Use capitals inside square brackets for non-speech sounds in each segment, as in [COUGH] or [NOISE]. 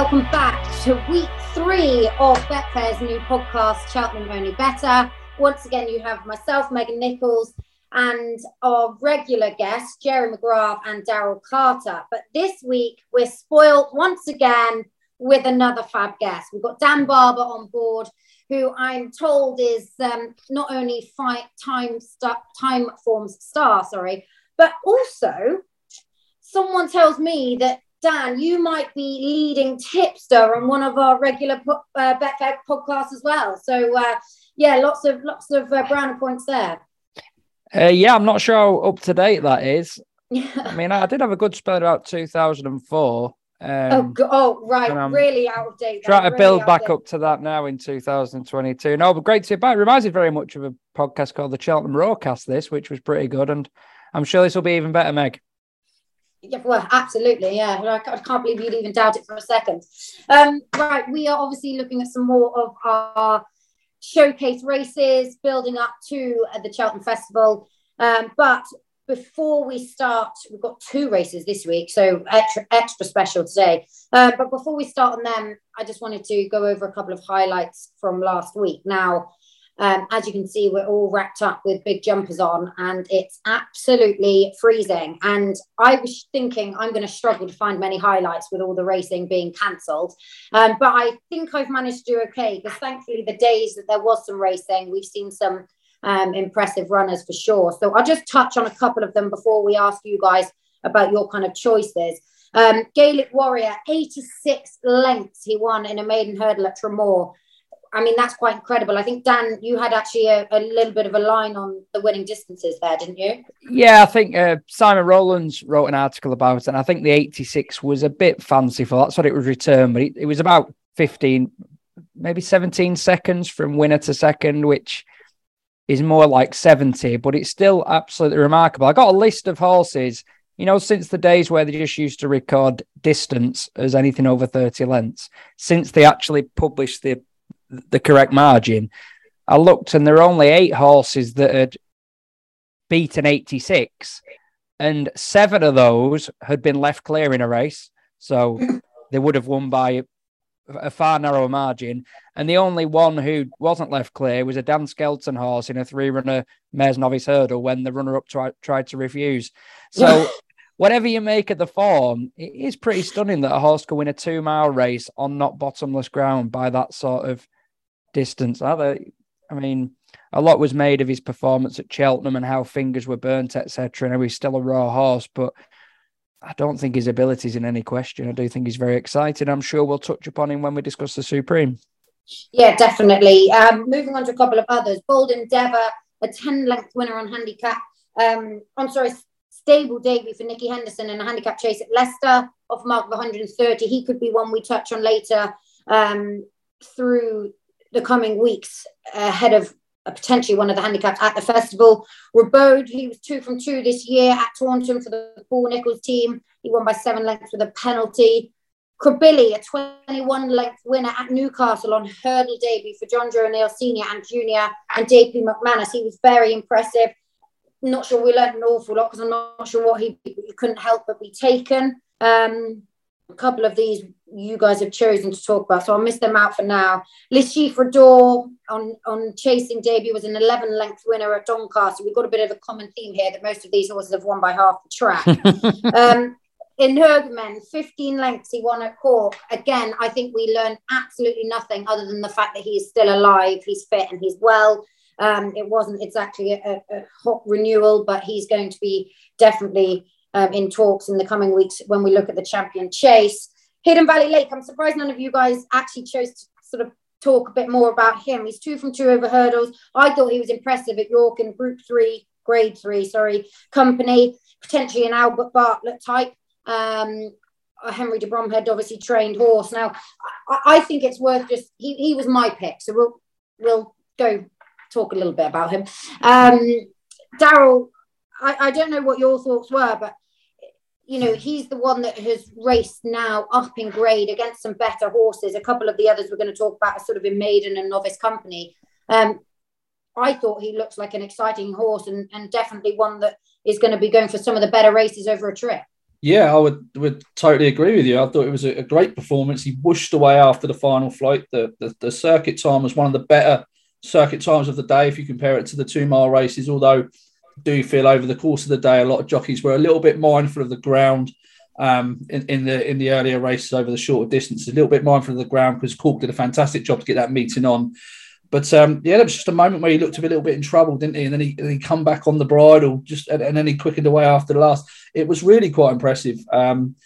Welcome back to week three of Betfair's new podcast, Cheltenham Only Better. Once again, you have myself, Megan Nicholls, and our regular guests, Jerry McGrath and Daryl Carter. But this week, we're spoiled once again with another fab guest. We've got Dan Barber on board, who I'm told is um, not only fight time, st- time forms star, sorry, but also someone tells me that Dan, you might be leading tipster on one of our regular po- uh, Betfair podcasts as well. So uh, yeah, lots of lots of uh, brownie points there. Uh, yeah, I'm not sure how up to date that is. [LAUGHS] I mean, I did have a good spell about 2004. Um, oh, oh, right, really out of date. Try to really build back up to that now in 2022. No, but great to be back. It reminds me very much of a podcast called the Cheltenham Rawcast, this, which was pretty good. And I'm sure this will be even better, Meg. Yeah, well, absolutely. Yeah, I can't believe you'd even doubt it for a second. Um, right, we are obviously looking at some more of our showcase races, building up to the Cheltenham Festival. Um, but before we start, we've got two races this week, so extra extra special today. Um, but before we start on them, I just wanted to go over a couple of highlights from last week. Now, um, as you can see, we're all wrapped up with big jumpers on, and it's absolutely freezing. And I was thinking I'm going to struggle to find many highlights with all the racing being cancelled. Um, but I think I've managed to do okay because thankfully, the days that there was some racing, we've seen some um, impressive runners for sure. So I'll just touch on a couple of them before we ask you guys about your kind of choices. Um, Gaelic Warrior, 86 lengths he won in a maiden hurdle at Tramore. I mean, that's quite incredible. I think, Dan, you had actually a, a, little bit of a line on the winning distances there, didn't you? Yeah, I think uh, Simon Rowlands wrote an article about it, and I think the 86 was a bit fanciful. That's what it was returned, but it, it was about 15, maybe 17 seconds from winner to second, which is more like 70, but it's still absolutely remarkable. I got a list of horses, you know, since the days where they just used to record distance as anything over 30 lengths, since they actually published the the correct margin. I looked and there were only eight horses that had beaten 86, and seven of those had been left clear in a race. So [LAUGHS] they would have won by a far narrower margin. And the only one who wasn't left clear was a Dan Skelton horse in a three runner Mares Novice hurdle when the runner up tried, tried to refuse. So, [LAUGHS] whatever you make of the form, it is pretty stunning that a horse can win a two mile race on not bottomless ground by that sort of distance. I mean, a lot was made of his performance at Cheltenham and how fingers were burnt, etc. And he's still a raw horse, but I don't think his abilities in any question. I do think he's very exciting. I'm sure we'll touch upon him when we discuss the Supreme. Yeah, definitely. Um, moving on to a couple of others. Bold Endeavour, a 10 length winner on handicap. Um, I'm sorry, stable debut for Nicky Henderson in a handicap chase at Leicester off mark of 130. He could be one we touch on later um, through the coming weeks ahead of potentially one of the handicaps at the festival. Rabode, he was two from two this year at Taunton for the Paul Nicholls team. He won by seven lengths with a penalty. Krabilly, a 21 length winner at Newcastle on hurdle debut for Jonjo O'Neill Sr. and Junior and JP McManus. He was very impressive. Not sure we learned an awful lot because I'm not sure what he, he couldn't help but be taken. Um, a couple of these you guys have chosen to talk about, so I'll miss them out for now. Les Chiffres d'Or on, on Chasing Debut was an 11 length winner at Doncaster. We've got a bit of a common theme here that most of these horses have won by half the track. [LAUGHS] um, Energumen, 15 lengths he won at Cork. Again, I think we learned absolutely nothing other than the fact that he is still alive, he's fit, and he's well. Um, it wasn't exactly a, a, hot renewal, but he's going to be definitely um, in talks in the coming weeks when we look at the champion chase. Hidden Valley Lake, I'm surprised none of you guys actually chose to sort of talk a bit more about him. He's two from two over hurdles. I thought he was impressive at Cork in Group Three, Grade Three, sorry, company, potentially an Albert Bartlett type. Um, Henry de Bromhead, obviously trained horse. Now, I, I, think it's worth just he, he was my pick, so we'll we'll go talk a little bit about him. Um, Daryl, I, I don't know what your thoughts were, but you know, he's the one that has raced now up in grade against some better horses. A couple of the others we're going to talk about are sort of in maiden and novice company. Um, I thought he looks like an exciting horse and, and definitely one that is going to be going for some of the better races over a trip. Yeah, I would would totally agree with you. I thought it was a, a great performance. He whooshed away after the final flight. The, the, the circuit time was one of the better circuit times of the day if you compare it to the two mile races. Although, do feel over the course of the day, a lot of jockeys were a little bit mindful of the ground um, in, in the in the earlier races over the shorter distances. A little bit mindful of the ground because Cork did a fantastic job to get that meeting on. But um, yeah, there was just a moment where he looked a little bit in trouble, didn't he? And then he, and he come back on the bridle, just and, and, then he quickened away after the last. It was really quite impressive. Um,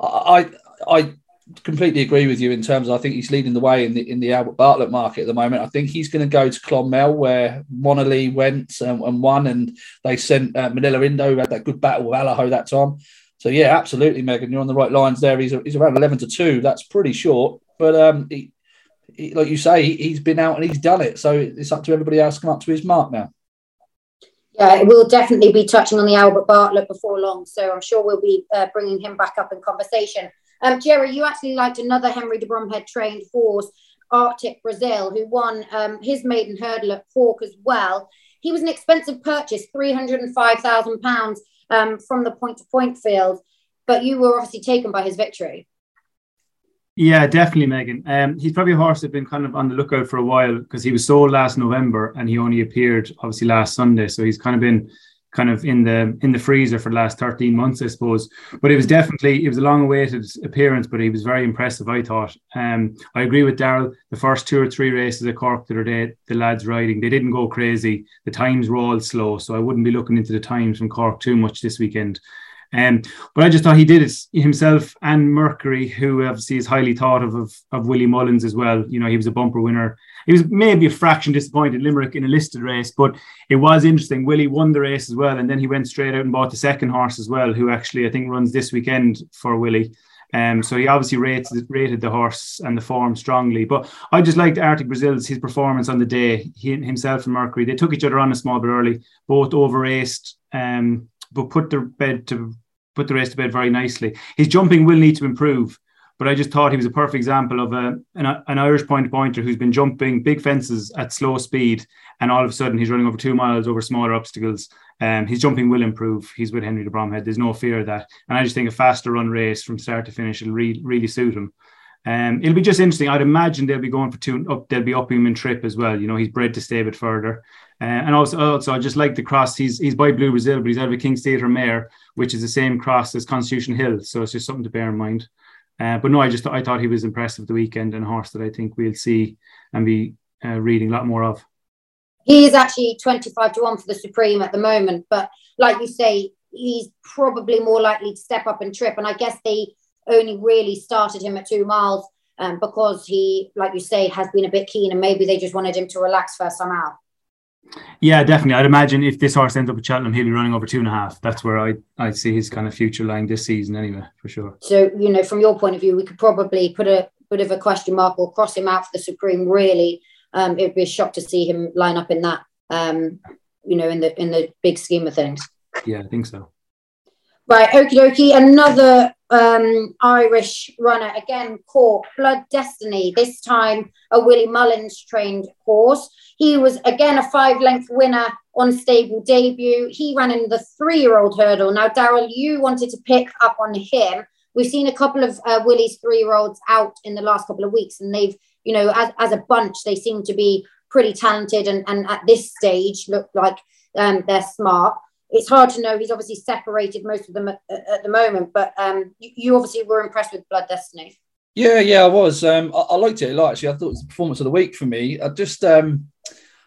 I I completely agree with you in terms. Of, I think he's leading the way in the in the Albert Bartlett market at the moment. I think he's going to go to Clonmel where Monelli went and, and won, and they sent uh, Minella Indo had that good battle with Allaho that time. So yeah, absolutely, Megan, you're on the right lines there. He's he's around eleven to two. That's pretty short, but um, he, he, like you say, he, has been out and he's done it. So it's up to everybody else to come up to his mark now. Yeah, we'll definitely be touching on the Albert Bartlett before long. So I'm sure we'll be uh, bringing him back up in conversation. Um, Jerry, you actually liked another Henry de Bromhead trained horse, Arctic Brazil, who won um, his maiden hurdle at Cork as well. He was an expensive purchase, £305,000 um, from the point to point field, but you were obviously taken by his victory. Yeah, definitely, Megan. Um, he's probably a horse that's been kind of on the lookout for a while because he was sold last November and he only appeared obviously last Sunday. So he's kind of been kind of in the in the freezer for the last 13 months, I suppose. But it was definitely it was a long awaited appearance, but he was very impressive, I thought. Um, I agree with Daryl. The first two or three races at Cork the other day, the lads riding, they didn't go crazy. The times were all slow, so I wouldn't be looking into the times from Cork too much this weekend. Um, but I just thought he did it himself and Mercury, who obviously is highly thought of, of of Willie Mullins as well. You know, he was a bumper winner. He was maybe a fraction disappointed Limerick in a listed race, but it was interesting. Willie won the race as well, and then he went straight out and bought the second horse as well, who actually I think runs this weekend for Willie. Um, so he obviously rated rated the horse and the form strongly. But I just liked Arctic Brazil's his performance on the day. He himself and Mercury they took each other on a small bit early, both over raced. Um, but put the bed to put the bed very nicely. His jumping will need to improve, but I just thought he was a perfect example of a, an, an Irish point pointer who's been jumping big fences at slow speed, and all of a sudden he's running over two miles over smaller obstacles. Um, his jumping will improve. He's with Henry de Bromhead. There's no fear of that. And I just think a faster run race from start to finish will re- really suit him. Um, it'll be just interesting. I'd imagine they'll be going for two up. They'll be upping him in trip as well. You know, he's bred to stay a bit further. Uh, and also, also, I just like the cross. He's he's by Blue Bresil, but he's out of a King's Theatre mare, which is the same cross as Constitution Hill. So it's just something to bear in mind. Uh, but no, I just I thought he was impressive the weekend and a horse that I think we'll see and be uh, reading a lot more of. He is actually 25 to 1 for the Supreme at the moment. But like you say, he's probably more likely to step up and trip. And I guess they only really started him at two miles um, because he, like you say, has been a bit keen and maybe they just wanted him to relax first out. Yeah, definitely. I'd imagine if this horse ends up at Cheltenham, he'll be running over two and a half. That's where I I see his kind of future lying this season, anyway, for sure. So you know, from your point of view, we could probably put a bit of a question mark or cross him out for the Supreme. Really, um, it'd be a shock to see him line up in that. Um, you know, in the in the big scheme of things. Yeah, I think so. Right, okie dokie. Another um, Irish runner again, Cork Blood Destiny. This time a Willie Mullins trained horse. He was again a five length winner on stable debut. He ran in the three year old hurdle. Now, Daryl, you wanted to pick up on him. We've seen a couple of uh, Willie's three year olds out in the last couple of weeks, and they've, you know, as, as a bunch, they seem to be pretty talented and, and at this stage look like um, they're smart it's hard to know. He's obviously separated most of them at, at the moment, but um, you, you, obviously were impressed with Blood Destiny. Yeah, yeah, I was. Um, I, I, liked it a lot. Actually, I thought it was the performance of the week for me. I just, um,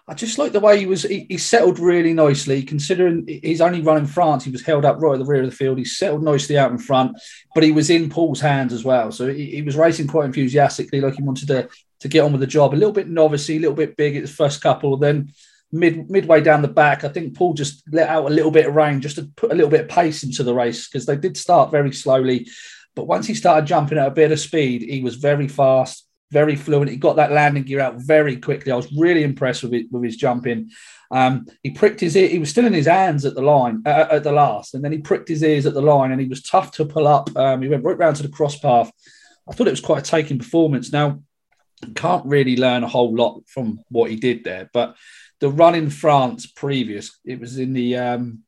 I just like the way he was. He, he, settled really nicely, considering he's only run in France. He was held up right at the rear of the field. He settled nicely out in front, but he was in Paul's hands as well. So he, he was racing quite enthusiastically, like he wanted to to get on with the job. A little bit novice, a little bit big at the first couple, then mid midway down the back, I think Paul just let out a little bit of rain just to put a little bit of pace into the race because they did start very slowly. But once he started jumping at a bit of speed, he was very fast, very fluent. He got that landing gear out very quickly. I was really impressed with it, with his jumping. Um, he pricked his ear. He was still in his hands at the line uh, at the last, and then he pricked his ears at the line, and he was tough to pull up. Um, he went right round to the cross path. I thought it was quite a taking performance. Now, can't really learn a whole lot from what he did there, but the run in France previous, it was in the um,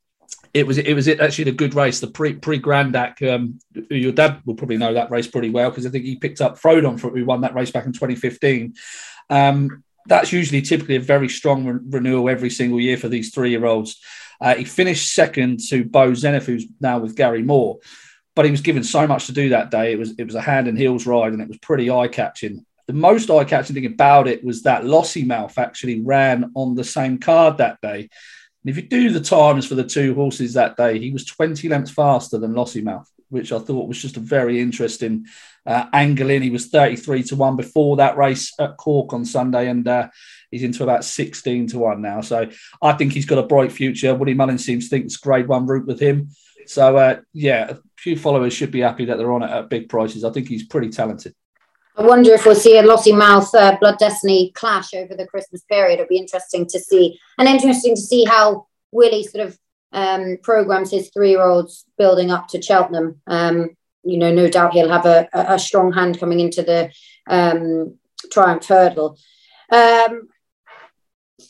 it was it was actually a good race. The pre pre Grandac, um, your dad will probably know that race pretty well because I think he picked up Frodon for who won that race back in 2015. Um, that's usually typically a very strong re- renewal every single year for these three year olds. Uh, he finished second to Bo Zenith, who's now with Gary Moore, but he was given so much to do that day. It was it was a hand and heels ride, and it was pretty eye catching. The most eye catching thing about it was that Lossiemouth actually ran on the same card that day. And if you do the times for the two horses that day, he was 20 lengths faster than Lossiemouth, which I thought was just a very interesting uh, angle in. He was 33 to 1 before that race at Cork on Sunday, and uh, he's into about 16 to 1 now. So I think he's got a bright future. Willie Mullins seems to think it's grade one route with him. So, uh, yeah, a few followers should be happy that they're on it at big prices. I think he's pretty talented. I wonder if we'll see a Lossiemouth uh, Blood Destiny clash over the Christmas period. It'll be interesting to see, and interesting to see how Willie sort of um, programs his three-year-olds building up to Cheltenham. Um, you know, no doubt he'll have a, a strong hand coming into the um, Triumph Hurdle. Um,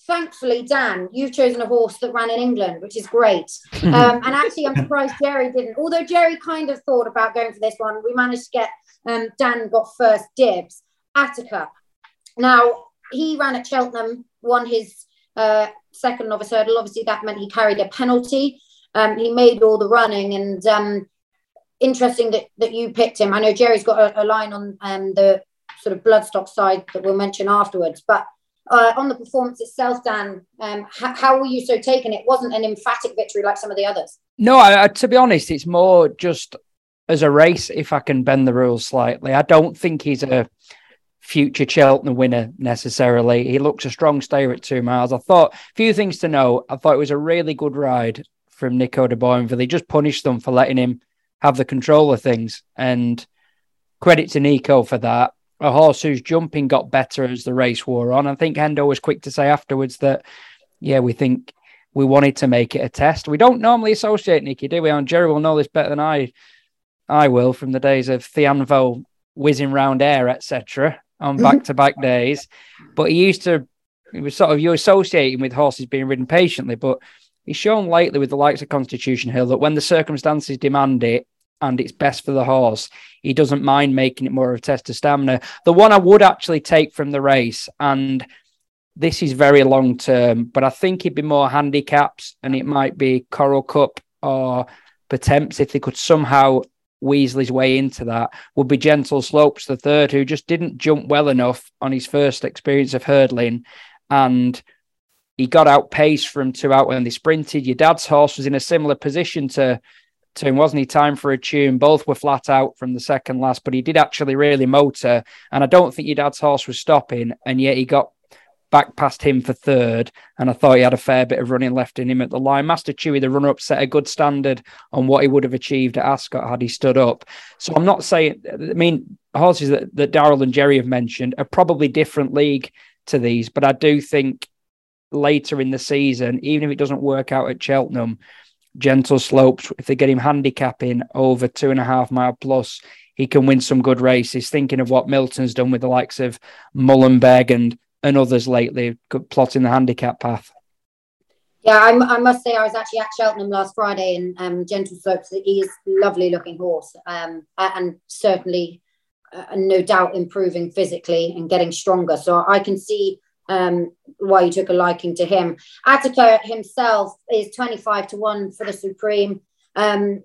thankfully, Dan, you've chosen a horse that ran in England, which is great. [LAUGHS] Um, and actually, I'm surprised Jerry didn't. Although Jerry kind of thought about going for this one, we managed to get um, Dan got first dibs. Attica. Now he ran at Cheltenham, won his uh, second novice hurdle. Obviously, that meant he carried a penalty. Um, he made all the running, and um, interesting that, that you picked him. I know Jerry's got a, a line on um, the sort of bloodstock side that we'll mention afterwards, but uh, on the performance itself, Dan, um, h- how were you so taken? It wasn't an emphatic victory like some of the others. No, I, I, to be honest, it's more just as a race. If I can bend the rules slightly, I don't think he's a future Cheltenham winner necessarily. He looks a strong stayer at two miles. I thought a few things to know. I thought it was a really good ride from Nico de Boinville. He just punished them for letting him have the control of things. And credit to Nico for that. A horse whose jumping got better as the race wore on. I think Hendo was quick to say afterwards that, yeah, we think we wanted to make it a test. We don't normally associate Nicky, do we? And Jerry will know this better than I I will from the days of Thianvo whizzing round air, etc on back to back days. But he used to, he was sort of, you associate him with horses being ridden patiently, but he's shown lately with the likes of Constitution Hill that when the circumstances demand it and it's best for the horse, he doesn't mind making it more of a test of stamina. The one I would actually take from the race, and this is very long term, but I think it'd be more handicaps and it might be Coral Cup or Pertemps if they could somehow Weasley's way into that would be Gentle Slopes, the third, who just didn't jump well enough on his first experience of hurdling. And he got outpaced from two out when they sprinted. Your dad's horse was in a similar position to, to him, wasn't he? Time for a tune. Both were flat out from the second last, but he did actually really motor. And I don't think your dad's horse was stopping. And yet he got back past him for third, and I thought he had a fair bit of running left in him at the line. Master Chewy, the runner up, set a good standard on what he would have achieved at Ascot had he stood up. So I'm not saying, I mean, horses that, that Daryl and Jerry have mentioned are probably different league to these, but I do think later in the season, even if it doesn't work out at Cheltenham, gentle slopes, if they get him handicapping over two and a half mile plus, he can win some good races. Thinking of what Milton's done with the likes of Mullenbeg and and others lately plotting the handicap path. Yeah, I, I, must say I was actually at Cheltenham last Friday in um, Gentle Slopes. He is lovely looking horse um, and certainly uh, no doubt improving physically and getting stronger. So I can see um, why you took a liking to him. Attica himself is 25 to 1 for the Supreme. Um,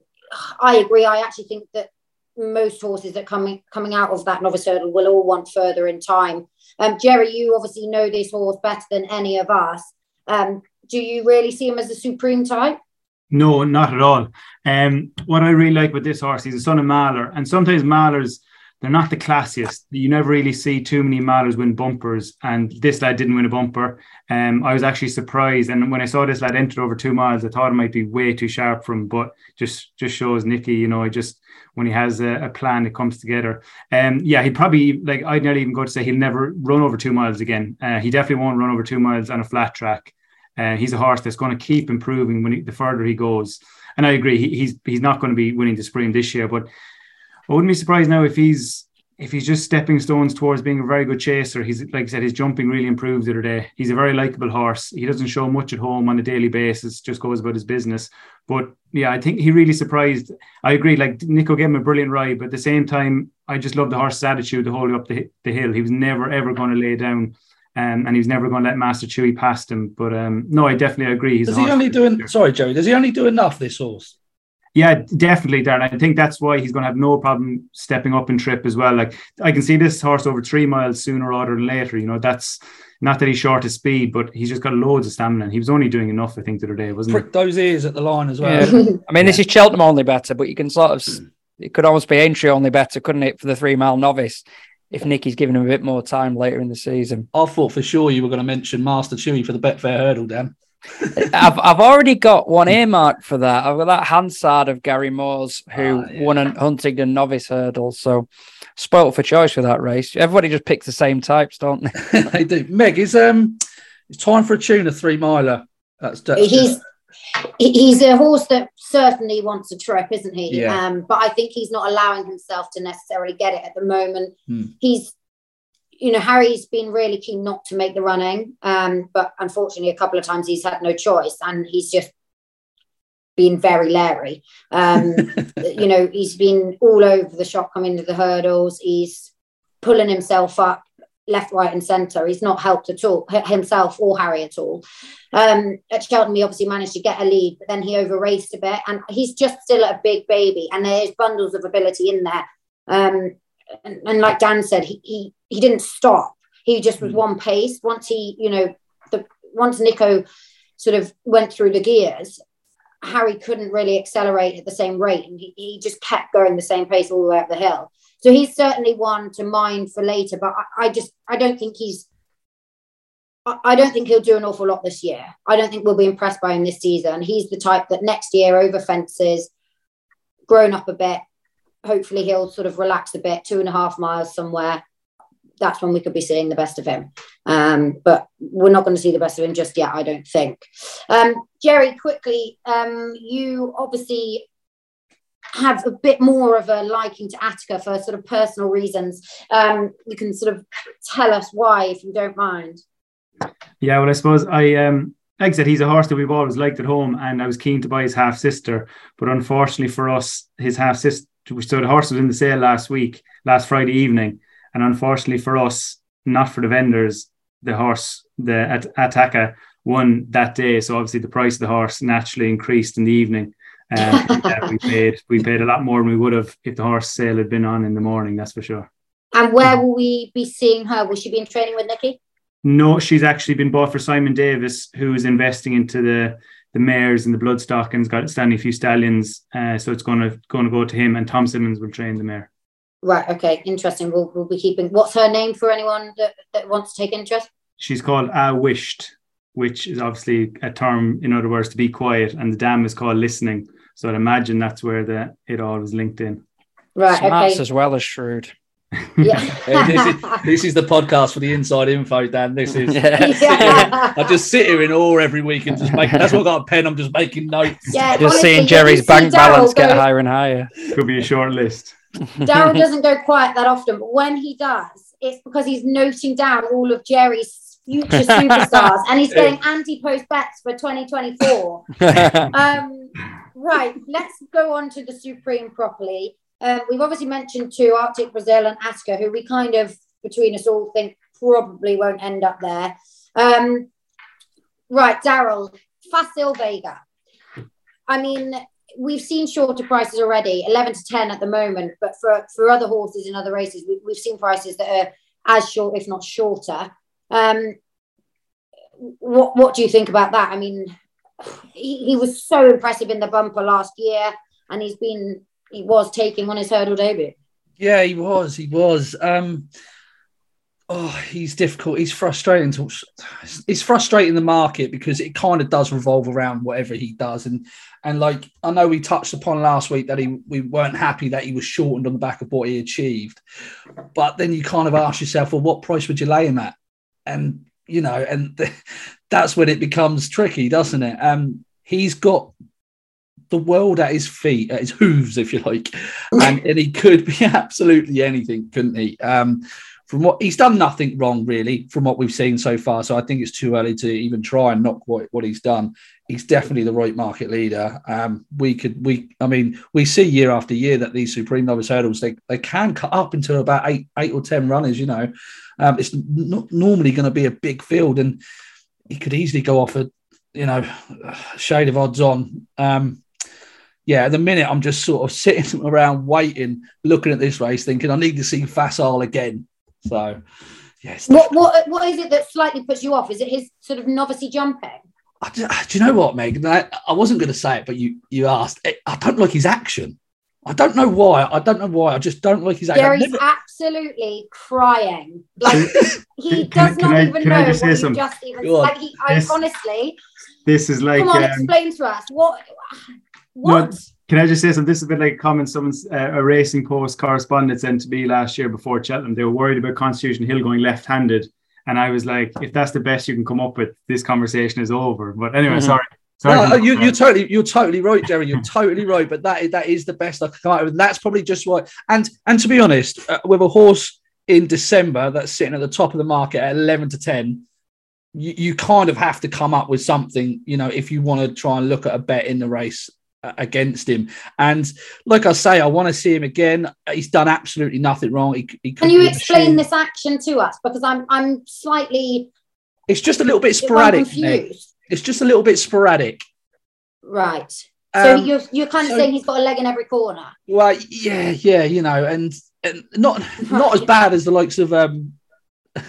I agree. I actually think that most horses that coming coming out of that novice hurdle will all want further in time. Um, Jerry, you obviously know this horse better than any of us. Um, do you really see him as a supreme type? No, not at all. Um, what I really like with this horse, he's a son of Mahler, and sometimes Mahlers they're not the classiest. You never really see too many Mahlers win bumpers, and this lad didn't win a bumper. Um, I was actually surprised, and when I saw this lad enter over two miles, I thought it might be way too sharp for him, but just just shows Nicky, you know, just when he has a, a plan, it comes together. Um, yeah, he probably like I'd nearly even go to say he'll never run over two miles again. Uh, he definitely won't run over two miles on a flat track. Uh, he's a horse that's going to keep improving when he, the further he goes. And I agree, he, he's he's not going to be winning the sprint this year, but I wouldn't be surprised now if he's if he's just stepping stones towards being a very good chaser, he's like I said, his jumping really improved the other day. He's a very likable horse. He doesn't show much at home on a daily basis, just goes about his business. But yeah, I think he really surprised. I agree. Like Nico gave him a brilliant ride, but at the same time, I just love the horse's attitude the whole way up the, the hill. He was never ever going to lay down. Um, and he's never going to let Master Chewy past him. But um, no, I definitely agree. He's does he only do? sorry, Joey. Does he only do enough? This horse. Yeah, definitely, Darren. I think that's why he's going to have no problem stepping up in trip as well. Like I can see this horse over three miles sooner rather than later. You know, that's not that he's short of speed, but he's just got loads of stamina. He was only doing enough, I think, the other day, wasn't Prick those ears at the line as well. Yeah. [LAUGHS] I mean, this is Cheltenham only better, but you can sort of it could almost be entry only better, couldn't it, for the three mile novice? If Nicky's given him a bit more time later in the season, I thought for sure you were going to mention Master Chewy for the Betfair hurdle, Dan. I've I've already got one earmarked for that. I've got that Hansard of Gary Moores who oh, yeah. won a Huntingdon novice hurdle. So spoilt for choice for that race. Everybody just picks the same types, don't they? [LAUGHS] they do. Meg, is um it's time for a tune, a three miler. That's, that's he's he's a horse that certainly wants a trip, isn't he? Yeah. Um, but I think he's not allowing himself to necessarily get it at the moment. Hmm. He's you know, Harry's been really keen not to make the running, um, but unfortunately, a couple of times he's had no choice, and he's just been very leery. Um, [LAUGHS] you know, he's been all over the shop, coming to the hurdles. He's pulling himself up left, right, and centre. He's not helped at all himself or Harry at all. Um, at Cheltenham, he obviously managed to get a lead, but then he over raced a bit, and he's just still a big baby, and there's bundles of ability in there. Um, and, and, like Dan said, he, he he didn't stop. He just was mm. one pace. Once he, you know, the once Nico sort of went through the gears, Harry couldn't really accelerate at the same rate, and he, he just kept going the same pace all the way up the hill. So he's certainly one to mind for later, but I, I just I don't think he's I don't think he'll do an awful lot this year. I don't think we'll be impressed by him this season. He's the type that next year over fences, grown up a bit. Hopefully he'll sort of relax a bit, two and a half miles somewhere, that's when we could be seeing the best of him. Um, but we're not going to see the best of him just yet, I don't think. Um, Jerry, quickly, um, you obviously have a bit more of a liking to Attica for sort of personal reasons. Um, you can sort of tell us why, if you don't mind. Yeah, well, I suppose I um, like I said, he's a horse that we've always liked at home, and I was keen to buy his half sister, but unfortunately for us, his half sister. So the horse was in the sale last week, last Friday evening, and unfortunately for us, not for the vendors, the horse, the At- Attica, won that day. So obviously the price of the horse naturally increased in the evening. [LAUGHS] Um, yeah, we paid we paid a lot more than we would have if the horse sale had been on in the morning. That's for sure. And where will we be seeing her? Will she be in training with Nicky? No, she's actually been bought for Simon Davis, who is investing into the the mares and the bloodstock and has got standing a few stallions. Uh, so it's going to going to go to him, and Tom Simmons will train the mare. Right. Okay. Interesting. We'll, we'll be keeping. What's her name for anyone that, that wants to take interest? She's called A Wished, which is obviously a term, in other words, to be quiet, and the dam is called listening. So I'd imagine that's where the it all was linked in. Right. Smarts okay. as well as shrewd. Yeah. [LAUGHS] this, is, this, is, the podcast for the inside info, Dan. This is. [LAUGHS] Yeah. I just sit here in awe every week and just make. That's what I got a pen. I'm just making notes. Yeah, just honestly, seeing Jerry's bank balance get higher and higher. Could be a short list. Darren [LAUGHS] doesn't go quiet that often, but when he does, it's because he's noting down all of Jerry's future superstars and he's getting anti-post bets for 2024. um, right, let's go on to the Supreme properly. Um, we've obviously mentioned two, Arctic Brazil and Attica, who we kind of, between us all, think probably won't end up there. Um, right, Daryl, Facile Vega. I mean, we've seen shorter prices already, 11 to 10 at the moment, but for, for other horses in other races, we, we've seen prices that are as short, if not shorter. Um, what, what do you think about that? I mean, he, he was so impressive in the bumper last year, and he's been, he was taking on his hurdle debut. Yeah, he was. He was. Um, oh, he's difficult. He's frustrating. To, it's frustrating the market because it kind of does revolve around whatever he does. And and like I know we touched upon last week that he we weren't happy that he was shortened on the back of what he achieved. But then you kind of ask yourself, well, what price would you lay him at? And you know, and [LAUGHS] that's when it becomes tricky, doesn't it? Um, he's got the world at his feet, at his hooves, if you like, and, and he could be [LAUGHS] absolutely anything, couldn't he? Um, from what he's done, nothing wrong really, from what we've seen so far. So I think it's too early to even try and knock what, what he's done. He's definitely the right market leader. Um, we could, we, I mean, we see year after year that these supreme novice hurdles they they can cut up into about eight eight or ten runners. You know, um, it's not normally going to be a big field, and he could easily go off a you know shade of odds on. Um, yeah, at the minute I'm just sort of [LAUGHS] sitting around waiting, looking at this race, thinking I need to see Facile again. So, yes. What what what is it that slightly puts you off? Is it his sort of novice jumping? I, do you know what, Meg? I, I wasn't going to say it, but you you asked. I don't like his action. I don't know why. I don't know why. I just don't like his action. Gary's never... absolutely crying. [LAUGHS] Like he does not I, even know what he just even. Like he, I, honestly. This is like. Come on, um, explain to us what. What? No, can I just say something? This is a bit like a comment someone's uh, a racing post correspondent sent to me last year before Cheltenham. They were worried about Constitution Hill going left-handed, and I was like, if that's the best you can come up with, this conversation is over. But anyway, mm-hmm. sorry. Sorry no, you, are totally, you're totally right, Jerry. You're totally right. But that is, that is the best I can come out with. And that's probably just why. And and to be honest, uh, with a horse in December that's sitting at the top of the market at 11 to 10, you, you kind of have to come up with something, you know, if you want to try and look at a bet in the race against him. And like I say, I want to see him again. He's done absolutely nothing wrong. He, he Can you explain this action to us? Because I'm I'm slightly. It's just a little bit sporadic. It's just a little bit sporadic. Right. So um, you're you're kind of so, saying he's got a leg in every corner. Well, yeah, yeah, you know, and, and not right. [LAUGHS] not as bad as the likes of um,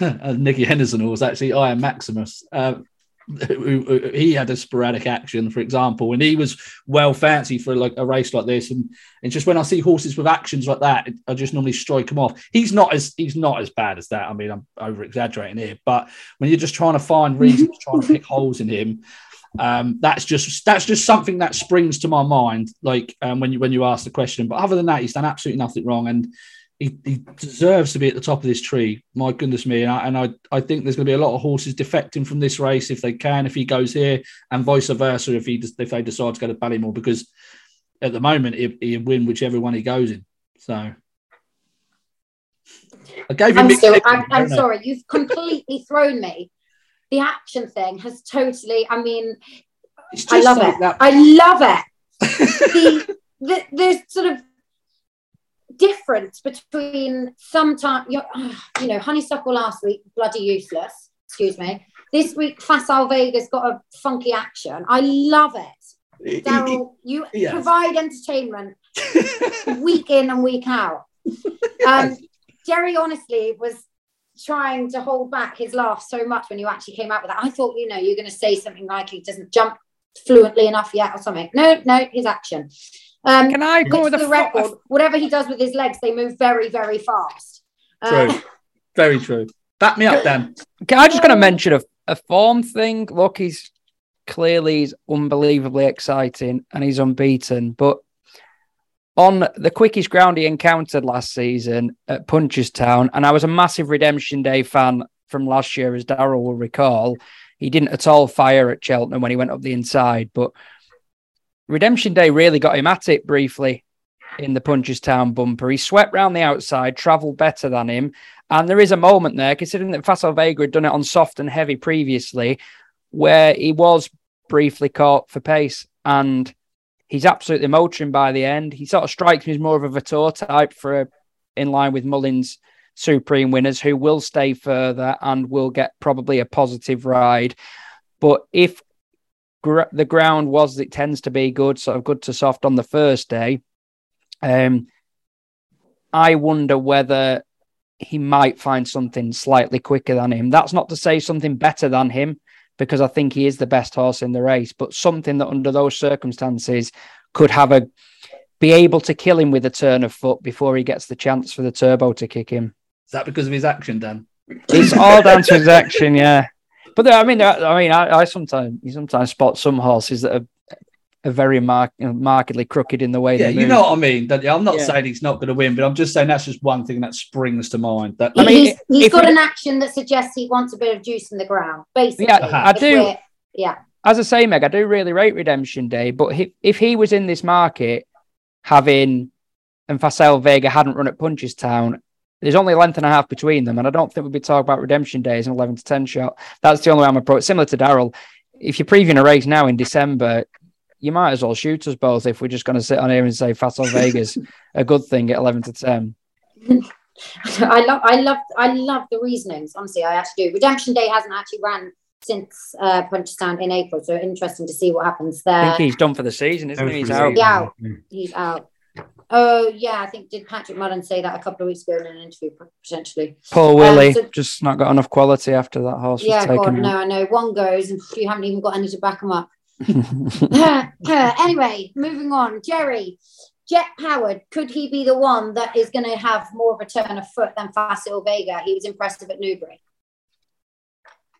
[LAUGHS] Nicky Henderson or was actually Iron Maximus. Um, he had a sporadic action, for example, and he was well fancy for like a race like this. And and just when I see horses with actions like that, I just normally strike him off. He's not as he's not as bad as that. I mean, I'm over exaggerating here, but when you're just trying to find reasons, [LAUGHS] trying to pick holes in him, um, that's just that's just something that springs to my mind. Like um, when you when you ask the question, but other than that, he's done absolutely nothing wrong, and he, he, deserves to be at the top of this tree. My goodness me. And I, and I, I think there's going to be a lot of horses defecting from this race if they can, if he goes here, and vice versa if he if they decide to go to Ballymore, because at the moment he, he'll win whichever one he goes in. So I gave him. I'm, still, I'm, I'm sorry, you've completely [LAUGHS] thrown me. The action thing has totally. I mean, I love like it. I love it. [LAUGHS] the the sort of difference between sometimes, you know, honeysuckle last week, bloody useless. Excuse me. This week, Facile Vega's got a funky action. I love it. Daryl, you yes. provide entertainment [LAUGHS] week in and week out. Um, Jerry honestly was trying to hold back his laugh so much when you actually came out with that. I thought, you know, you're going to say something like he doesn't jump fluently enough yet or something. No, no, his action. Um, Can I go with the record? Whatever he does with his legs, they move very, very fast. True. Uh, very true. Back me up, Dan. Can I just going to mention a, a form thing? Look, he's clearly he's unbelievably exciting and he's unbeaten. But on the quickest ground he encountered last season at Punchestown, and I was a massive Redemption Day fan from last year, as Daryl will recall. He didn't at all fire at Cheltenham when he went up the inside, but Redemption Day really got him at it briefly in the Punchestown bumper. He swept round the outside, travelled better than him. And there is a moment there, considering that Facile Vega had done it on soft and heavy previously, where he was briefly caught for pace. And he's absolutely motoring by the end. He sort of strikes me as more of a Vautour type for a, in line with Mullins' Supreme winners who will stay further and will get probably a positive ride. But if gr- the ground was it tends to be good, sort of good to soft on the first day. Um, I wonder whether he might find something slightly quicker than him. That's not to say something better than him, because I think he is the best horse in the race, but something that under those circumstances could have a be able to kill him with a turn of foot before he gets the chance for the turbo to kick him. Is that because of his action, Dan? It's all down to his action, yeah. But there, I mean, there, I mean, I, I, sometimes you sometimes spot some horses that are, are very mark, markedly crooked in the way. Yeah, you know what I mean. I'm not yeah. saying he's not going to win, but I'm just saying that's just one thing that springs to mind. That I mean, he's, he's got an action that suggests he wants a bit of juice in the ground. Basically, yeah, I do. Yeah. as I say, Meg, I do really rate Redemption Day, but if, if he was in this market having and Facile Vega hadn't run at Punchestown, there's only a length and a half between them, and I don't think we'd be talking about redemption days and 11 to 10 shot. That's the only way I'm approaching. Similar to Daryl, if you're previewing a race now in December, you might as well shoot us both if we're just going to sit on here and say Facile Vega's a good thing at 11 to 10. [LAUGHS] I love, I love, I love the reasonings. Honestly, I actually do. Redemption Day hasn't actually ran since uh, Punch Punchestown in April, so interesting to see what happens there. I think he's done for the season, isn't he? He's out. He's out. He's out. Oh yeah, I think did Patrick Mullen say that a couple of weeks ago in an interview potentially. Poor Willie, um, so, just not got enough quality after that horse. Yeah, God, no, I know. One goes, and you haven't even got any to back him up. [LAUGHS] [LAUGHS] anyway, moving on. Jerry, Jet Howard, could he be the one that is going to have more of a turn of foot than Facile Vega? He was impressive at Newbury.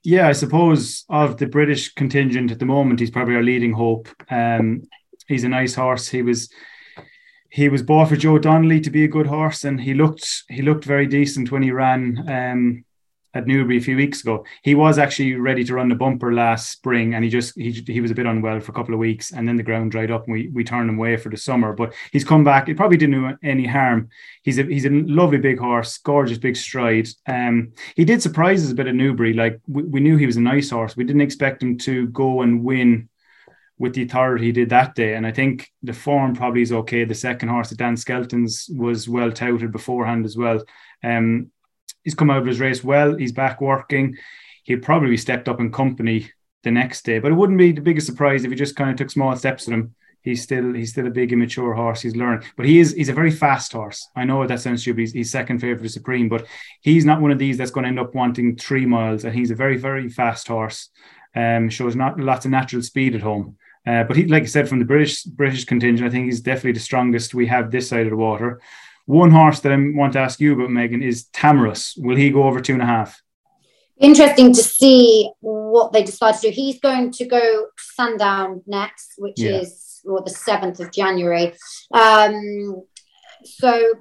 Yeah, I suppose of the British contingent at the moment, he's probably our leading hope. Um, he's a nice horse. He was he was bought for Joe Donnelly to be a good horse, and he looked he looked very decent when he ran um, at Newbury a few weeks ago. He was actually ready to run the bumper last spring, and he just he, he was a bit unwell for a couple of weeks, and then the ground dried up, and we we turned him away for the summer. But he's come back. It probably didn't do any harm. He's a he's a lovely big horse, gorgeous big stride. Um, he did surprise us a bit at Newbury. Like we, we knew he was a nice horse. We didn't expect him to go and win with the authority he did that day. And I think the form probably is okay. The second horse, the Dan Skelton's, was well touted beforehand as well. Um, he's come out of his race well. He's back working. He'll probably stepped up in company the next day, but it wouldn't be the biggest surprise if he just kind of took small steps with him. He's still he's still a big immature horse. He's learning, but he is he's a very fast horse. I know that sounds stupid. He's, he's second favorite to Supreme, but he's not one of these that's going to end up wanting three miles. And he's a very very fast horse. Um, shows not lots of natural speed at home. Uh, but he, like I said, from the British British contingent, I think he's definitely the strongest we have this side of the water. One horse that I want to ask you about, Megan, is Tahmuras. Will he go over two and a half? Interesting to see what they decide to do. He's going to go Sandown next, which yeah. is or the seventh of January. Um, so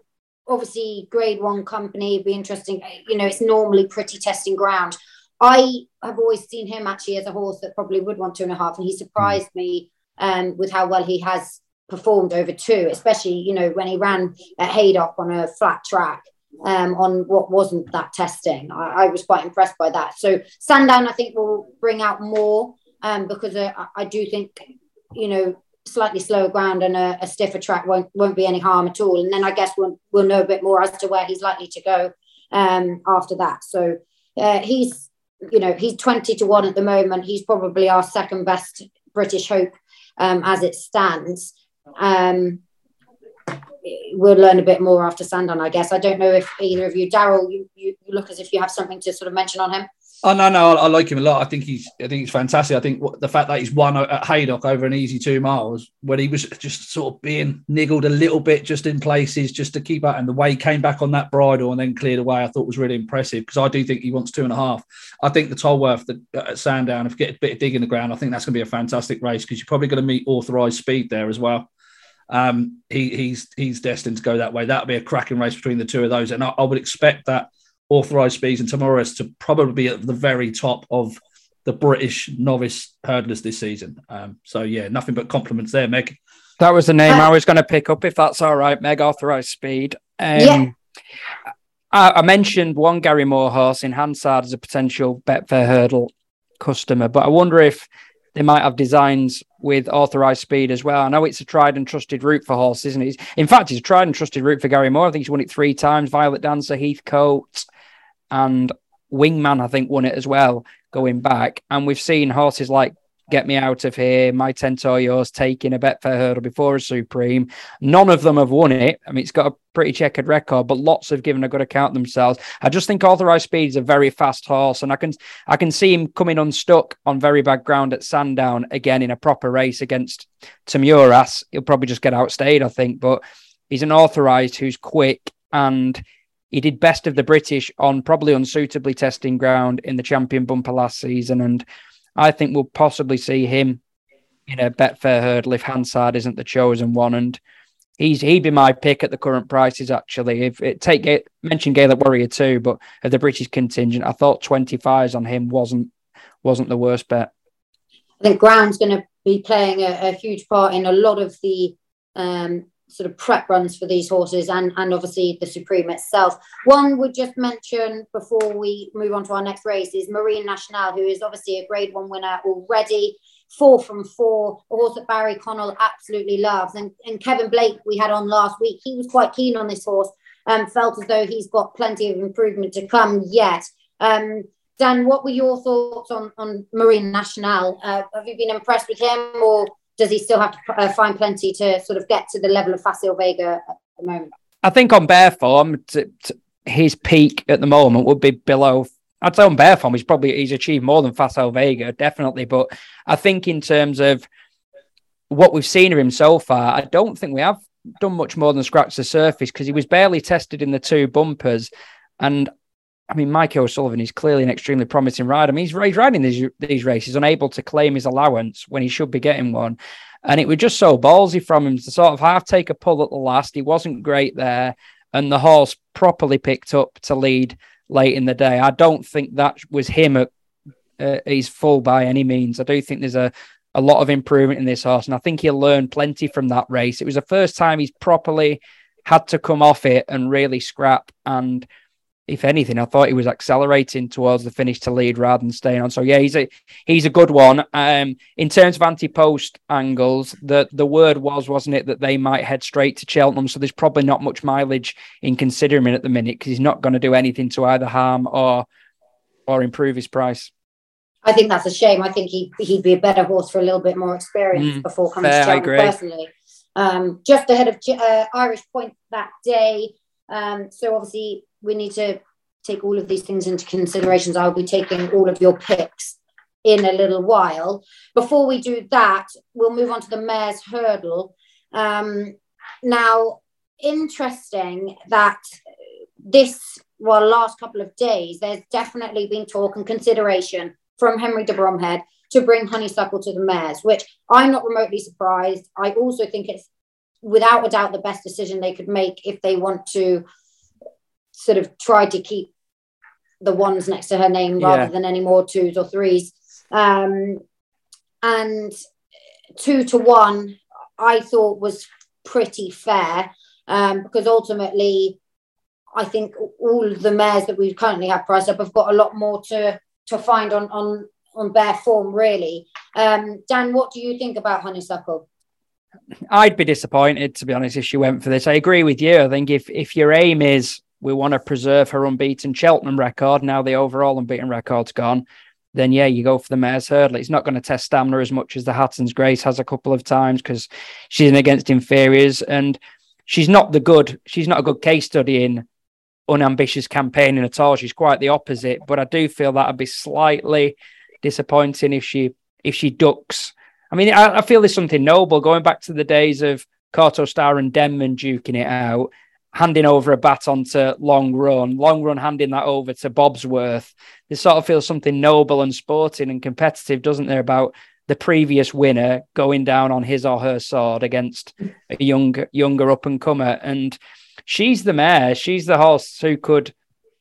obviously, Grade One company be interesting. You know, it's normally pretty testing ground. I have always seen him actually as a horse that probably would want two and a half, and he surprised me um, with how well he has performed over two, especially you know when he ran at Haydock on a flat track um, on what wasn't that testing. I, I, was quite impressed by that. So Sandown, I think, will bring out more um, because uh, I do think you know slightly slower ground and a, a, stiffer track won't won't be any harm at all. And then I guess we'll we'll know a bit more as to where he's likely to go um, after that. So uh, he's you know, he's 20 to 1 at the moment. He's probably our second best British hope um, as it stands. Um, we'll learn a bit more after Sandown, I guess. I don't know if either of you, Daryl, you, you look as if you have something to sort of mention on him. Oh no, no, I, I, like him a lot. I think he's, I think he's fantastic. I think the fact that he's won at Haydock over an easy two miles, when he was just sort of being niggled a little bit, just in places, just to keep out, and the way he came back on that bridle and then cleared away, I thought was really impressive. Because I do think he wants two and a half. I think the Tolworth the, at Sandown, if you get a bit of dig in the ground, I think that's going to be a fantastic race because you're probably going to meet authorised speed there as well. Um, he, he's he's destined to go that way. That'll be a cracking race between the two of those, and I, I would expect that authorized speeds and Tahmuras to probably be at the very top of the British novice hurdlers this season. Um, so yeah, nothing but compliments there, Meg. That was the name uh, I was going to pick up, if that's all right, Meg. Authorized speed. Um, yeah. I, I, mentioned one Gary Moore horse in Hansard as a potential Betfair hurdle customer, but I wonder if they might have designs with authorized speed as well. I know it's a tried and trusted route for horses, isn't it? In fact, it's a tried and trusted route for Gary Moore. I think he's won it three times. Violet Dancer, Heathcote, and Wingman, I think, won it as well going back. And we've seen horses like Get Me Out of Here, My Tent Or Yours taking a bet Betfair hurdle before a Supreme. None of them have won it. I mean, it's got a pretty checkered record, but lots have given a good account themselves. I just think Authorized Speed is a very fast horse, and I can I can see him coming unstuck on very bad ground at Sandown again in a proper race against Tahmuras. He'll probably just get outstayed, I think, but he's an authorized who's quick and he did best of the British on probably unsuitably testing ground in the champion bumper last season. And I think we'll possibly see him in a Betfair hurdle if Hansard isn't the chosen one. And he's he'd be my pick at the current prices, actually. If it take it mention Gaelic Warrior too, but of the British contingent, I thought 25s on him wasn't wasn't the worst bet. I think ground's going to be playing a, a, huge part in a lot of the um, sort of prep runs for these horses and, and obviously the Supreme itself. One would just mention before we move on to our next race is Marine Nationale, who is obviously a grade one winner already. Four from four, a horse that Barry Connell absolutely loves. And, and Kevin Blake, we had on last week, he was quite keen on this horse, and felt as though he's got plenty of improvement to come yet. Um, Dan, what were your thoughts on, on Marine Nationale? Uh, have you been impressed with him or does he still have to uh, find plenty to sort of get to the level of Facile Vega at the moment? I think on bare form, to, to his peak at the moment would be below. I'd say on bare form, he's probably he's achieved more than Facile Vega, definitely. But I think in terms of what we've seen of him so far, I don't think we have done much more than scratch the surface because he was barely tested in the two bumpers, and I mean, Mike O'Sullivan is clearly an extremely promising rider. I mean, he's, he's riding these these races, unable to claim his allowance when he should be getting one. And it was just so ballsy from him to sort of half take a pull at the last. He wasn't great there. And the horse properly picked up to lead late in the day. I don't think that was him at uh, his full by any means. I do think there's a, a lot of improvement in this horse. And I think he'll learn plenty from that race. It was the first time he's properly had to come off it and really scrap. And if anything, I thought he was accelerating towards the finish to lead rather than staying on. So yeah, he's a he's a good one. Um, in terms of anti-post angles, the the word was, wasn't it, that they might head straight to Cheltenham. So there's probably not much mileage in considering him at the minute because he's not going to do anything to either harm or or improve his price. I think that's a shame. I think he he'd be a better horse for a little bit more experience mm, before coming fair, to Cheltenham personally. Um, just ahead of uh, Irish Point that day. Um, so obviously we need to take all of these things into considerations. I'll be taking all of your picks in a little while. Before we do that, we'll move on to the mare's hurdle. Um, now, interesting that this well last couple of days there's definitely been talk and consideration from henry de bromhead to bring honeysuckle to the mare's, which i'm not remotely surprised i also think it's without a doubt the best decision they could make if they want to sort of tried to keep the ones next to her name rather yeah. than any more twos or threes. Um, and two to one, I thought was pretty fair um, because ultimately, I think all the mares that we currently have priced up have got a lot more to to find on on on bare form, really. Um, Dan, what do you think about Honeysuckle? I'd be disappointed to be honest if she went for this. I agree with you. I think if if your aim is we want to preserve her unbeaten Cheltenham record. Now the overall unbeaten record's gone. Then yeah, you go for the mare's hurdle. It's not going to test stamina as much as the Hatton's Grace has a couple of times because she's in against inferiors and she's not the good. She's not a good case study in unambitious campaigning at all. She's quite the opposite. But I do feel that'd be slightly disappointing if she if she ducks. I mean, I, I feel there's something noble going back to the days of Kauto Star and Denman duking it out handing over a baton to Long Run, Long Run handing that over to Bobs Worth. There sort of feels something noble and sporting and competitive, doesn't there, about the previous winner going down on his or her sword against a younger, younger up and comer. And she's the mare. She's the horse who could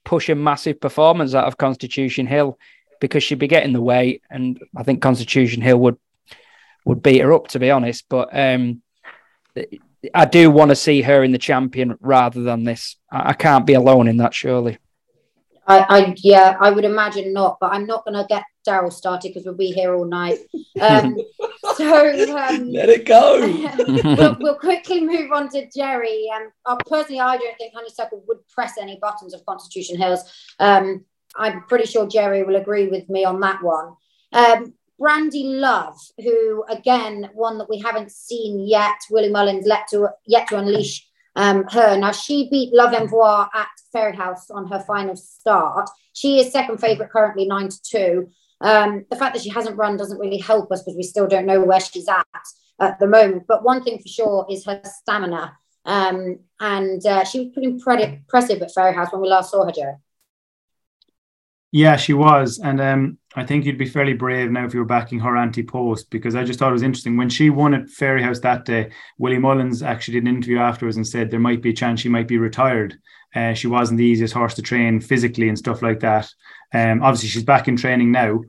push a massive performance out of Constitution Hill because she'd be getting the weight. And I think Constitution Hill would would beat her up, to be honest. But um, I do want to see her in the champion rather than this. I, I can't be alone in that, surely. I, I, yeah, I would imagine not, but I'm not going to get Daryl started because we'll be here all night. Um, [LAUGHS] so um, let it go. [LAUGHS] we'll, we'll, quickly move on to Jerry. Um, uh, personally, I don't think Honeysuckle would press any buttons of Constitution Hills. Um, I'm pretty sure Jerry will agree with me on that one. Um, Brandy Love, who again, one that we haven't seen yet, Willie Mullins let to yet to unleash um, her. Now she beat Love Envoi at Fairyhouse on her final start. She is second favourite currently, nine to two. Um, the fact that she hasn't run doesn't really help us because we still don't know where she's at at the moment. But one thing for sure is her stamina. Um, and uh, she was pretty impressive at Fairyhouse when we last saw her, Joe. Yeah, she was. And um, I think you'd be fairly brave now if you were backing her anti post because I just thought it was interesting. When she won at Fairyhouse that day, Willie Mullins actually did an interview afterwards and said there might be a chance she might be retired. Uh, she wasn't the easiest horse to train physically and stuff like that. Um, obviously, she's back in training now.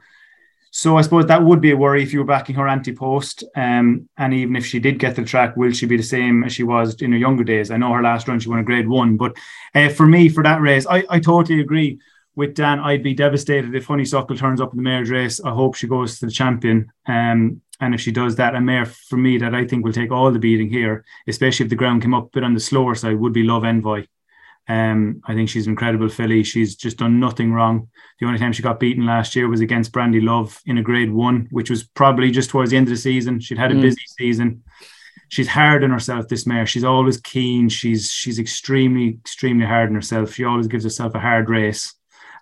so I suppose that would be a worry if you were backing her anti-post. Um, and even if she did get the track, will she be the same as she was in her younger days? I know her last run she won a Grade One, but uh, for me, for that race, I, I totally agree with Dan. I'd be devastated if Honeysuckle turns up in the mare's race. I hope she goes to the champion. Um, and if she does that, a mare for me that I think will take all the beating here, especially if the ground came up a bit on the slower side, would be Love Envoi. Um, I think she's an incredible filly. She's just done nothing wrong. The only time she got beaten last year was against Brandy Love in a grade one, which was probably just towards the end of the season. She'd had a mm. busy season. She's hard on herself, this mare. She's always keen. She's she's extremely, extremely hard on herself. She always gives herself a hard race.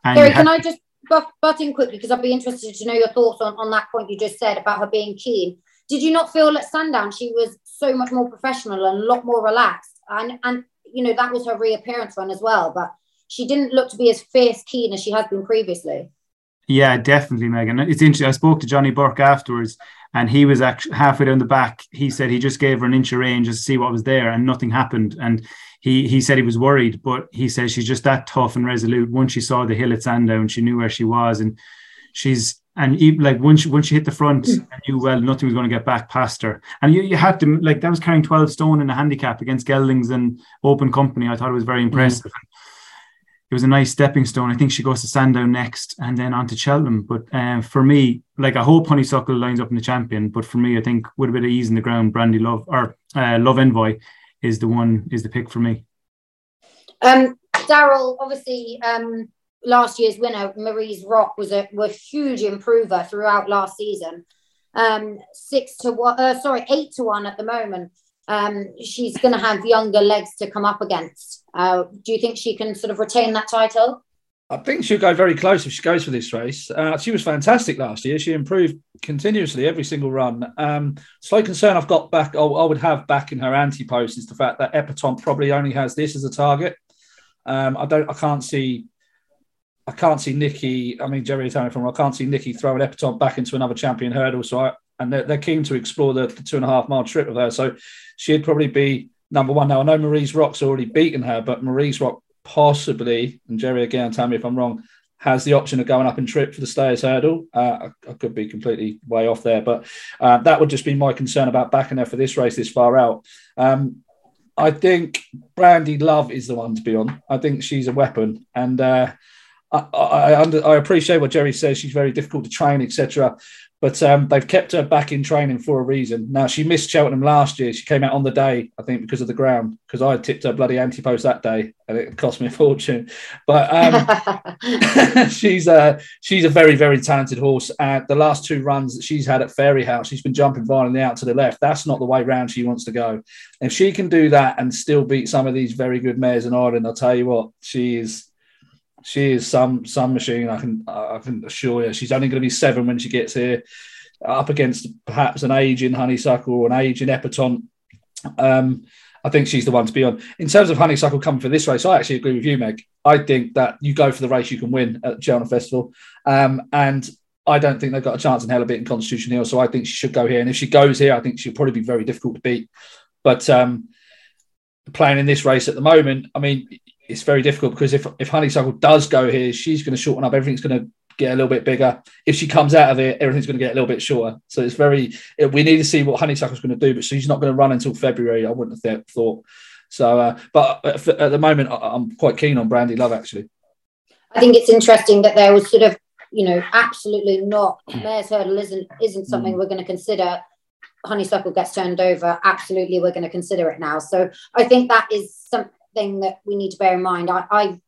And Sorry, can I just butt, butt in quickly because I'd be interested to know your thoughts on, on that point you just said about her being keen. Did you not feel at Sandown she was so much more professional and a lot more relaxed? And and you know, that was her reappearance run as well. But she didn't look to be as fierce keen as she has been previously. Yeah, definitely, Megan. It's interesting. I spoke to Johnny Burke afterwards, and he was actually halfway down the back. He said he just gave her an inch of range just to see what was there, and nothing happened. And he he said he was worried, but he says she's just that tough and resolute. Once she saw the hill at Sandown, she knew where she was, and she's and even, like once she, once she hit the front. I knew well nothing was going to get back past her. And you, you had to like that was carrying twelve stone in a handicap against Geldings and Open Company. I thought it was very mm. impressive. Mm. It was a nice stepping stone. I think she goes to Sandown next and then on to Cheltenham. But uh, for me, like I hope Honeysuckle lines up in the champion. But for me, I think with a bit of ease in the ground, Brandy Love or uh, Love Envoi is the one is the pick for me. Um, Daryl, obviously, um, last year's winner, Marie's Rock, was a, was huge improver throughout last season. Um, six to one, uh, sorry, eight to one at the moment. Um, she's going to have younger legs to come up against. Uh, do you think she can sort of retain that title? I think she'll go very close if she goes for this race. Uh, she was fantastic last year. She improved continuously every single run. Um, slight concern I've got back, I would have back in her anti post is the fact that Epatante probably only has this as a target. Um, I don't, I can't see I can't see Nicky. I mean, Jerry telling from I can't see Nicky throwing Epatante back into another champion hurdle. So I and they're, they're keen to explore the, the, two and a half mile trip with her. So she'd probably be number one. Now I know Marie's Rock's already beaten her, but Marie's Rock possibly, and Jerry again, tell me if I'm wrong, has the option of going up and trip for the stayers hurdle. Uh, I, I, could be completely way off there, but uh, that would just be my concern about backing her for this race this far out. Um, I think Brandy Love is the one to be on. I think she's a weapon, and uh, I, I, under, I appreciate what Jerry says. She's very difficult to train, etc. But um, they've kept her back in training for a reason. Now she missed Cheltenham last year. She came out on the day, I think, because of the ground. Because I tipped her bloody anti-post that day, and it cost me a [LAUGHS] fortune. But um, [LAUGHS] she's a she's a very very talented horse. And the last two runs that she's had at Fairyhouse, she's been jumping violently out to the left. That's not the way round she wants to go. If she can do that and still beat some of these very good mares in Ireland, I'll tell you what, she is she is some some machine. I can I can assure you. She's only going to be seven when she gets here, up against perhaps an aging honeysuckle or an aging epatante. Um, I think she's the one to be on. In terms of honeysuckle coming for this race, I actually agree with you, Meg. I think that you go for the race you can win at Cheltenham Festival, um, and I don't think they've got a chance in hell of beating in Constitution Hill. So I think she should go here, and if she goes here, I think she'll probably be very difficult to beat. But um, playing in this race at the moment, I mean, it's very difficult because if if Honeysuckle does go here, she's going to shorten up. Everything's going to get a little bit bigger. If she comes out of it, everything's going to get a little bit shorter. So it's very. We need to see what Honeysuckle's going to do, but she's not going to run until February. I wouldn't have thought. So, uh, but at, the moment, I'm quite keen on Brandy Love. Actually, I think it's interesting that there was sort of, you know, absolutely not. Mare's hurdle isn't isn't something mm. we're going to consider. Honeysuckle gets turned over. Absolutely, we're going to consider it now. So I think that is some thing that we need to bear in mind. I I,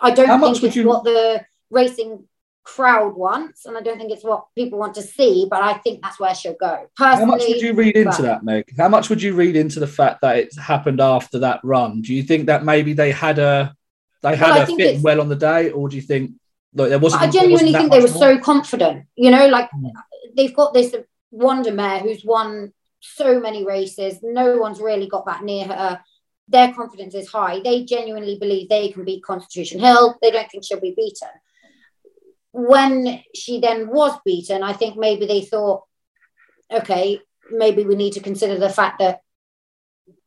I don't How think it's you... what the racing crowd wants, and I don't think it's what people want to see, but I think that's where she'll go. Personally, How much would you read into but... that, Meg? How much would you read into the fact that it happened after that run? Do you think that maybe they had a they had well, a fit well on the day, or do you think like there wasn't? I genuinely wasn't think they were more? so confident. You know, like mm. they've got this wonder mare who's won so many races. No one's really got that near her their confidence is high. They genuinely believe they can beat Constitution Hill. They don't think she'll be beaten. When she then was beaten, I think maybe they thought, okay, maybe we need to consider the fact that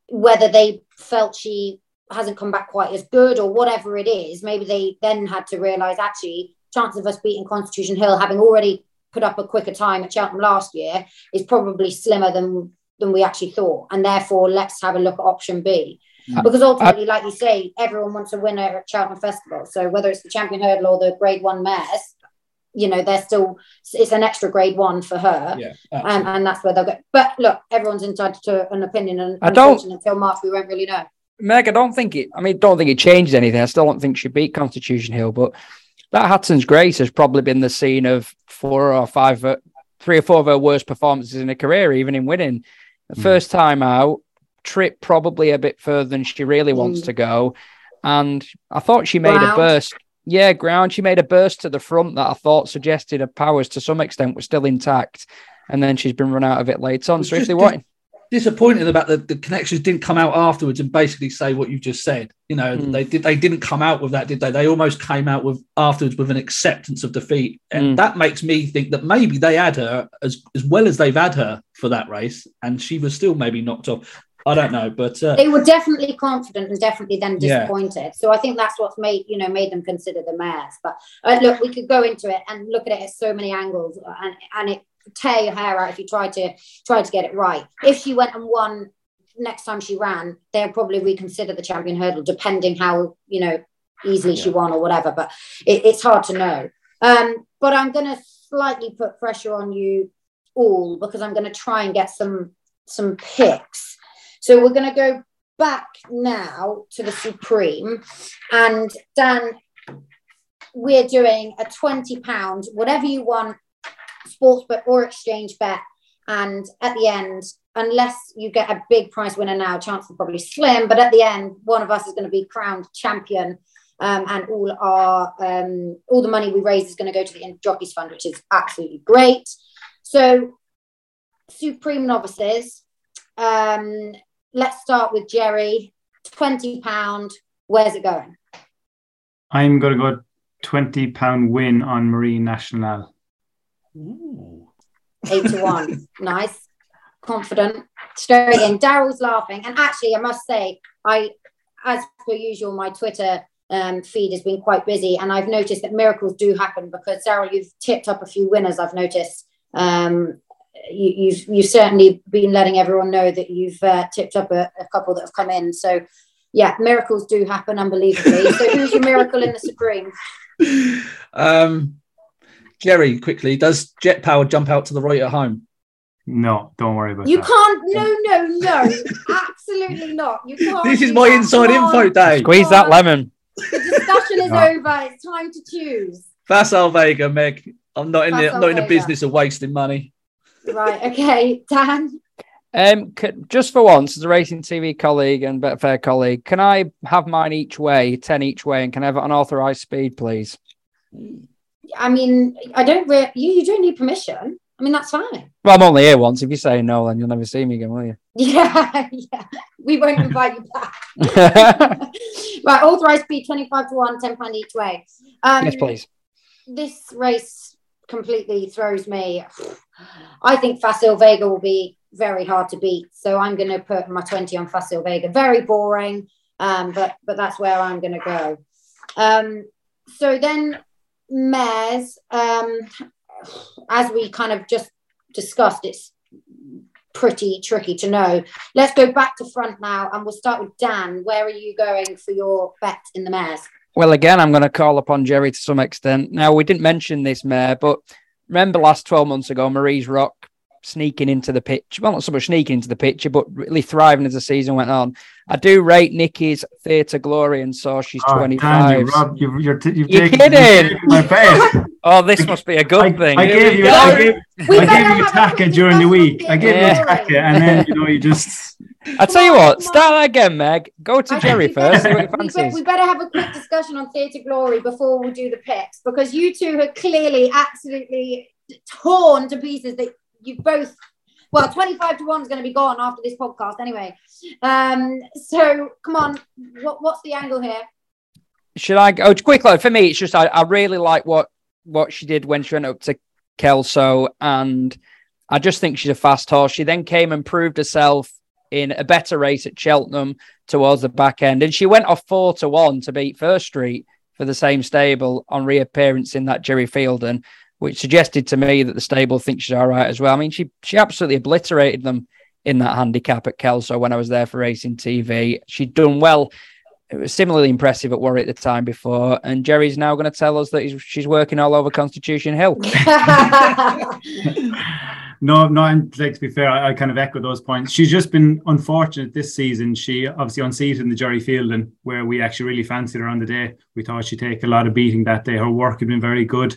whether they felt she hasn't come back quite as good or whatever it is, maybe they then had to realize actually, chances of us beating Constitution Hill, having already put up a quicker time at Cheltenham last year is probably slimmer than than we actually thought, and therefore let's have a look at option B. Because ultimately, like you say, everyone wants a winner at Cheltenham Festival. So whether it's the champion hurdle or the Grade One mares, you know, they're still it's an extra Grade One for her, Yeah, and, and that's where they'll go. But look, everyone's entitled to an opinion, and I don't- unfortunately, until March, we won't really know. Meg, I don't think it. I mean, don't think it changed anything. I still don't think she beat Constitution Hill, but that Hatton's Grace has probably been the scene of four or five, uh, three or four of her worst performances in her career, even in winning. The Mm. first time out, trip probably a bit further than she really wants Mm. to go, and I thought she made a burst. Yeah, ground. She made a burst to the front that I thought suggested her powers to some extent were still intact, and then she's been run out of it later on. So if they want, disappointed about the, the connections didn't come out afterwards and basically say what you just said. You know, Mm. they did they didn't come out with that, did they? They almost came out with afterwards with an acceptance of defeat. And Mm. that makes me think that maybe they had her as as well as they've had her for that race, and she was still maybe knocked off. I don't know, but uh, They were definitely confident and definitely then Yeah. disappointed. So I think that's what's made you know made them consider the mares. But uh, look, we could go into it and look at it at so many angles, and and it tear your hair out if you try to try to get it right. If she went and won next time she ran, they'll probably reconsider the champion hurdle, depending how you know easily she won or whatever. But it, it's hard to know. Um, but I'm going to slightly put pressure on you all because I'm going to try and get some some picks. So we're going to go back now to the Supreme, and Dan, we're doing a twenty pound, whatever you want, sports bet or exchange bet, and at the end, unless you get a big prize winner now, chances are probably slim. But at the end, one of us is going to be crowned champion. Um, and all our um, all the money we raise is going to go to the Jockeys Fund, which is absolutely great. So, Supreme Novices, um, let's start with Jerry. Twenty pound. Where's it going? I'm going to go twenty pound win on Marine Nationale. ooh. Eight to one. [LAUGHS] nice, confident, straight in. Daryl's laughing, and actually, I must say, I, as per usual, my Twitter um, feed has been quite busy, and I've noticed that miracles do happen because Daryl, you've tipped up a few winners. I've noticed. Um, you, you've you've certainly been letting everyone know that you've uh, tipped up a, a couple that have come in. So, yeah, miracles do happen unbelievably. so, who's your miracle in the Supreme? [LAUGHS] um, Jerry, quickly, does Jet Power jump out to the right at home? No, don't worry about You that. You can't. No, no, no. Absolutely not. You can't. This is my that. inside Come info on. day. squeeze that lemon. The discussion is [LAUGHS] No. over. It's time to choose. Facile Vega, Meg. I'm not in the Facile not in the business of wasting money. Right. Okay, Dan. Um, just for once, as a racing TV colleague and Betfair colleague, can I have mine each way, ten each way, and can I have it on Authorised Speed, please? I mean, I don't. Re- you you don't need permission. I mean, that's fine. Well, I'm only here once. If you say no, then you'll never see me again, will you? [LAUGHS] Yeah, yeah. We won't invite you back. [LAUGHS] right. Authorised Speed twenty five to one, 10 pound each way. Um, yes, please. this race completely throws me. I think Facile Vega will be very hard to beat. So I'm going to put my 20 on Facile Vega. Very boring, um, but but that's where I'm going to go. Um, so then mares, um, as we kind of just discussed, it's pretty tricky to know. Let's go back to front now, and we'll start with Dan. Where are you going for your bet in the mares? Well, again, I'm going to call upon Jerry to some extent. Now, we didn't mention this mare, but remember last 12 months ago, Marie's Rock sneaking into the pitch. Well, not so much sneaking into the picture, but really thriving as the season went on. I do rate Nicky's Theatre Glory, and so she's Oh, 25. Dan, you, Rob, you've, you're, t- you've You're taken, kidding. you've taken my bet. [LAUGHS] Oh, this must be a good I, thing. I Here gave you, go. I gave, I gave you a Taka during the week. I gave you Yeah. Taka, and then you know you just. I tell you what, start that again, Meg. Go to I Jerry we [LAUGHS] better- first. What we, be- we better have a quick discussion on Theatre Glory before we do the picks because you two are clearly absolutely torn to pieces that you both. Well, 25 to 1 is going to be gone after this podcast anyway. Um, so come on, what, what's the angle here? Should I go quickly? For me, it's just I, I really like what what she did when she went up to Kelso, and I just think she's a fast horse. She then came and proved herself in a better race at Cheltenham towards the back end, and she went off four to one to beat First Street for the same stable on reappearance in that Gerry Feilden, which suggested to me that the stable thinks she's all right as well. I mean, she she absolutely obliterated them in that handicap at Kelso when I was there for Racing TV. She'd done well. It was similarly impressive at Warwick at the time before, and Jerry's now going to tell us that she's working all over Constitution Hill. [LAUGHS] [LAUGHS] no, no, and like to be fair, I, I, kind of echo those points. She's just been unfortunate this season. She obviously unseated in the Gerry Feilden, where we actually really fancied her on the day. We thought she'd take a lot of beating that day. Her work had been very good.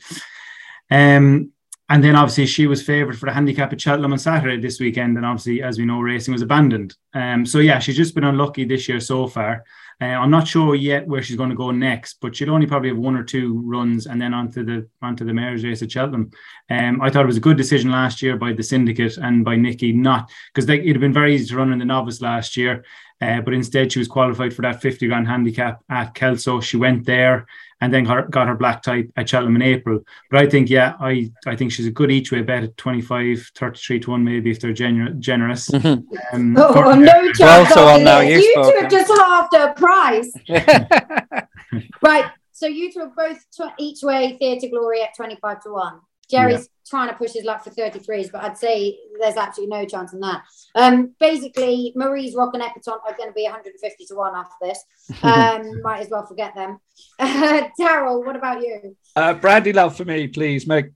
Um, and then obviously she was favoured for the handicap at Cheltenham on Saturday this weekend. And obviously, as we know, racing was abandoned. Um, so yeah, she's just been unlucky this year so far. Uh, I'm not sure yet where she's going to go next, but she'll only probably have one or two runs and then onto the onto the mare's race at Cheltenham. Um, I thought it was a good decision last year by the syndicate and by Nicky not because it'd have been very easy to run in the novice last year, uh, but instead she was qualified for that 50 grand handicap at Kelso. She went there and then got, got her black type at Cheltenham in April. But I think, yeah, I, I think she's a good each way bet at 25, 33 to 1, maybe if they're gener- generous. Mm-hmm. Um, oh, no chance. Also on now, you, you two have just halved her price. [LAUGHS] right. So you two are both tw- each way Theatre Glory at 25 to 1. Jerry's trying to push his luck for 33s, but I'd say there's absolutely no chance in that. Um, basically, Marie's Rock and Epatante are going to be 150 to 1 after this. [LAUGHS] Um, might as well forget them. Uh, [LAUGHS] Daryl, what about you? Uh, Brandy Love for me, please, Meg.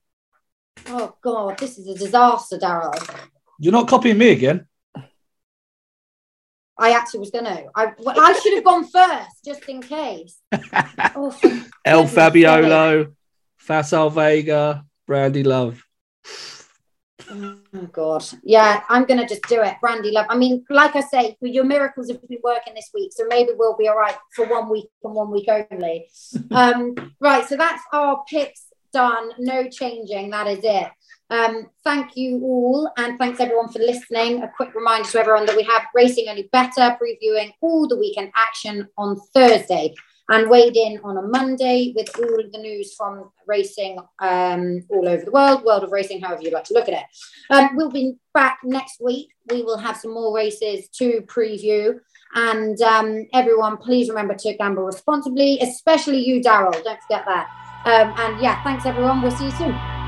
Oh, God, this is a disaster, Daryl. You're not copying me again. I actually was going to. I, well, I should have gone first, just in case. [LAUGHS] oh, El Fabiolo, Facile Vega, Brandy Love. Oh God, yeah, I'm gonna just do it, Brandy Love. I mean, like I say, your miracles have been working this week, so maybe we'll be all right for one week and one week only. [LAUGHS] um, right, so that's our picks done. No changing. That is it. Um, thank you all, and thanks everyone for listening. A quick reminder to everyone that we have Racing Only Bettor previewing all the weekend action on Thursday and weighed in on a Monday with all the news from racing um, all over the world, world of racing, however you like to look at it. Um, we'll be back next week. We will have some more races to preview. And um, everyone, please remember to gamble responsibly, especially you, Daryl. Don't forget that. Um, and yeah, thanks everyone. We'll see you soon.